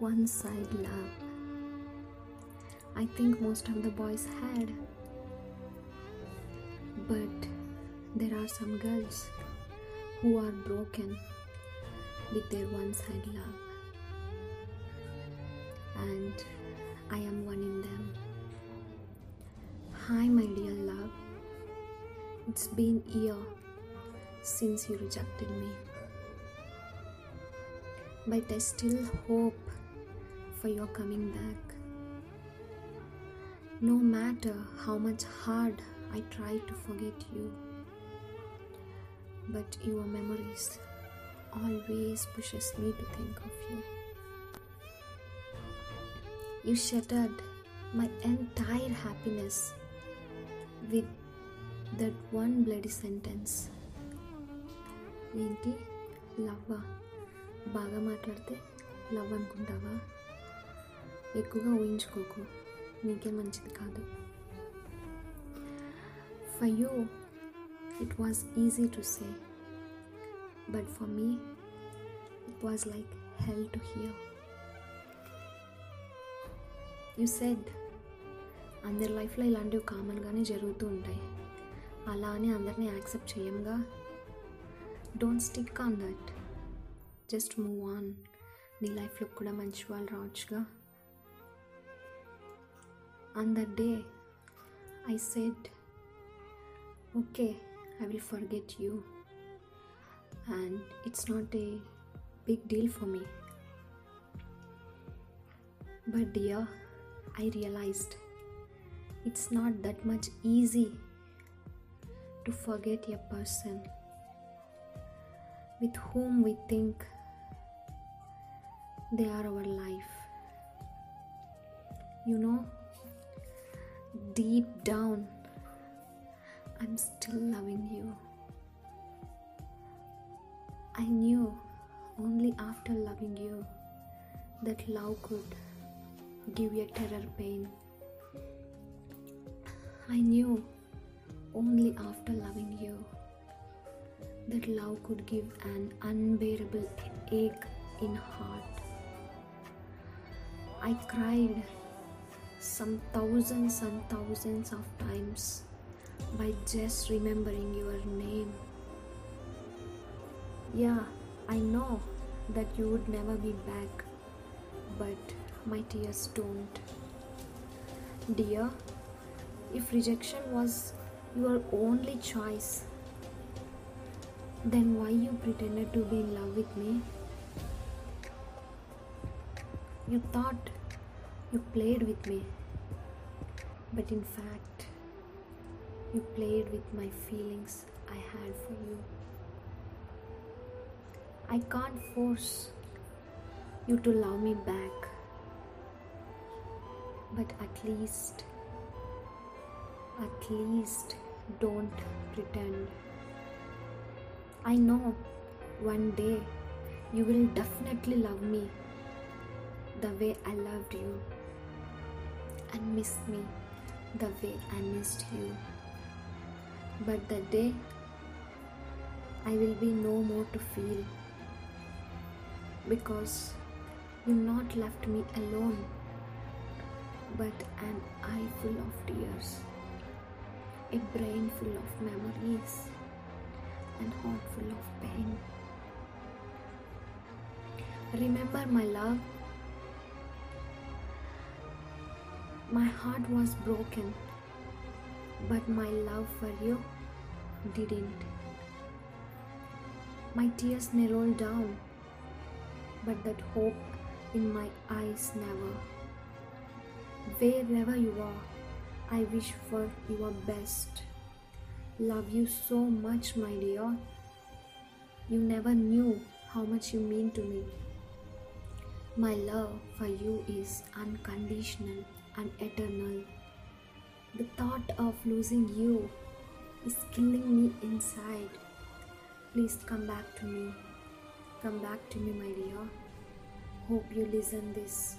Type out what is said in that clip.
one side love. I think most of the boys had. But there are some girls who are broken with their one side love. And I am one in them. Hi, my dear love. It's been a year since you rejected me. But I still hope for your coming back. No matter how much hard I try to forget you, but your memories always pushes me to think of you. You shattered my entire happiness with that one bloody sentence. ఏంటి లవ్వా బాగా మాట్లాడితే love అనుకుంటావా ఎక్కువగా ఊహించుకోకు. నీకే మంచిది కాదు. For you it was easy to say but for me it was like hell to hear you said అందరి లైఫ్లో ఇలాంటివి కామన్గానే జరుగుతూ ఉంటాయి. అలా అని అందరినీ యాక్సెప్ట్ చేయంగా. Don't stick on that just move on నీ లైఫ్లో కూడా మంచి వాళ్ళు రావచ్చుగా. on that day, I said, Okay, I will forget you, and it's not a big deal for me. But, dear, I realized it's not that much easy to forget a person with whom we think they are our life. You know, deep down, I'm still loving you. I knew only after loving you that love could give you a terror pain. I knew only after loving you that love could give an unbearable ache in heart. I cried some thousands and thousands of times by just remembering your name. Yeah, I know that you would never be back, but my tears don't. Dear, if rejection was your only choice, then why you pretended to be in love with me? You thought you played with me, but in fact, you played with my feelings I had for you. I can't force you to love me back, but at least at least don't pretend. I know one day you will definitely love me the way I loved you and miss me the way I missed you. But the day I will be no more to feel because you not left me alone but an eye full of tears a brain full of memories and heart full of pain. Remember, my love, my heart was broken, but my love for you didn't. My tears may roll down, but that hope in my eyes never. Wherever you are, I wish for your best. Love you so much, my dear. You never knew how much you mean to me. My love for you is unconditional and eternal. The thought of losing you is killing me inside. Please come back to me. Come back to me, my dear. Hope you listen this.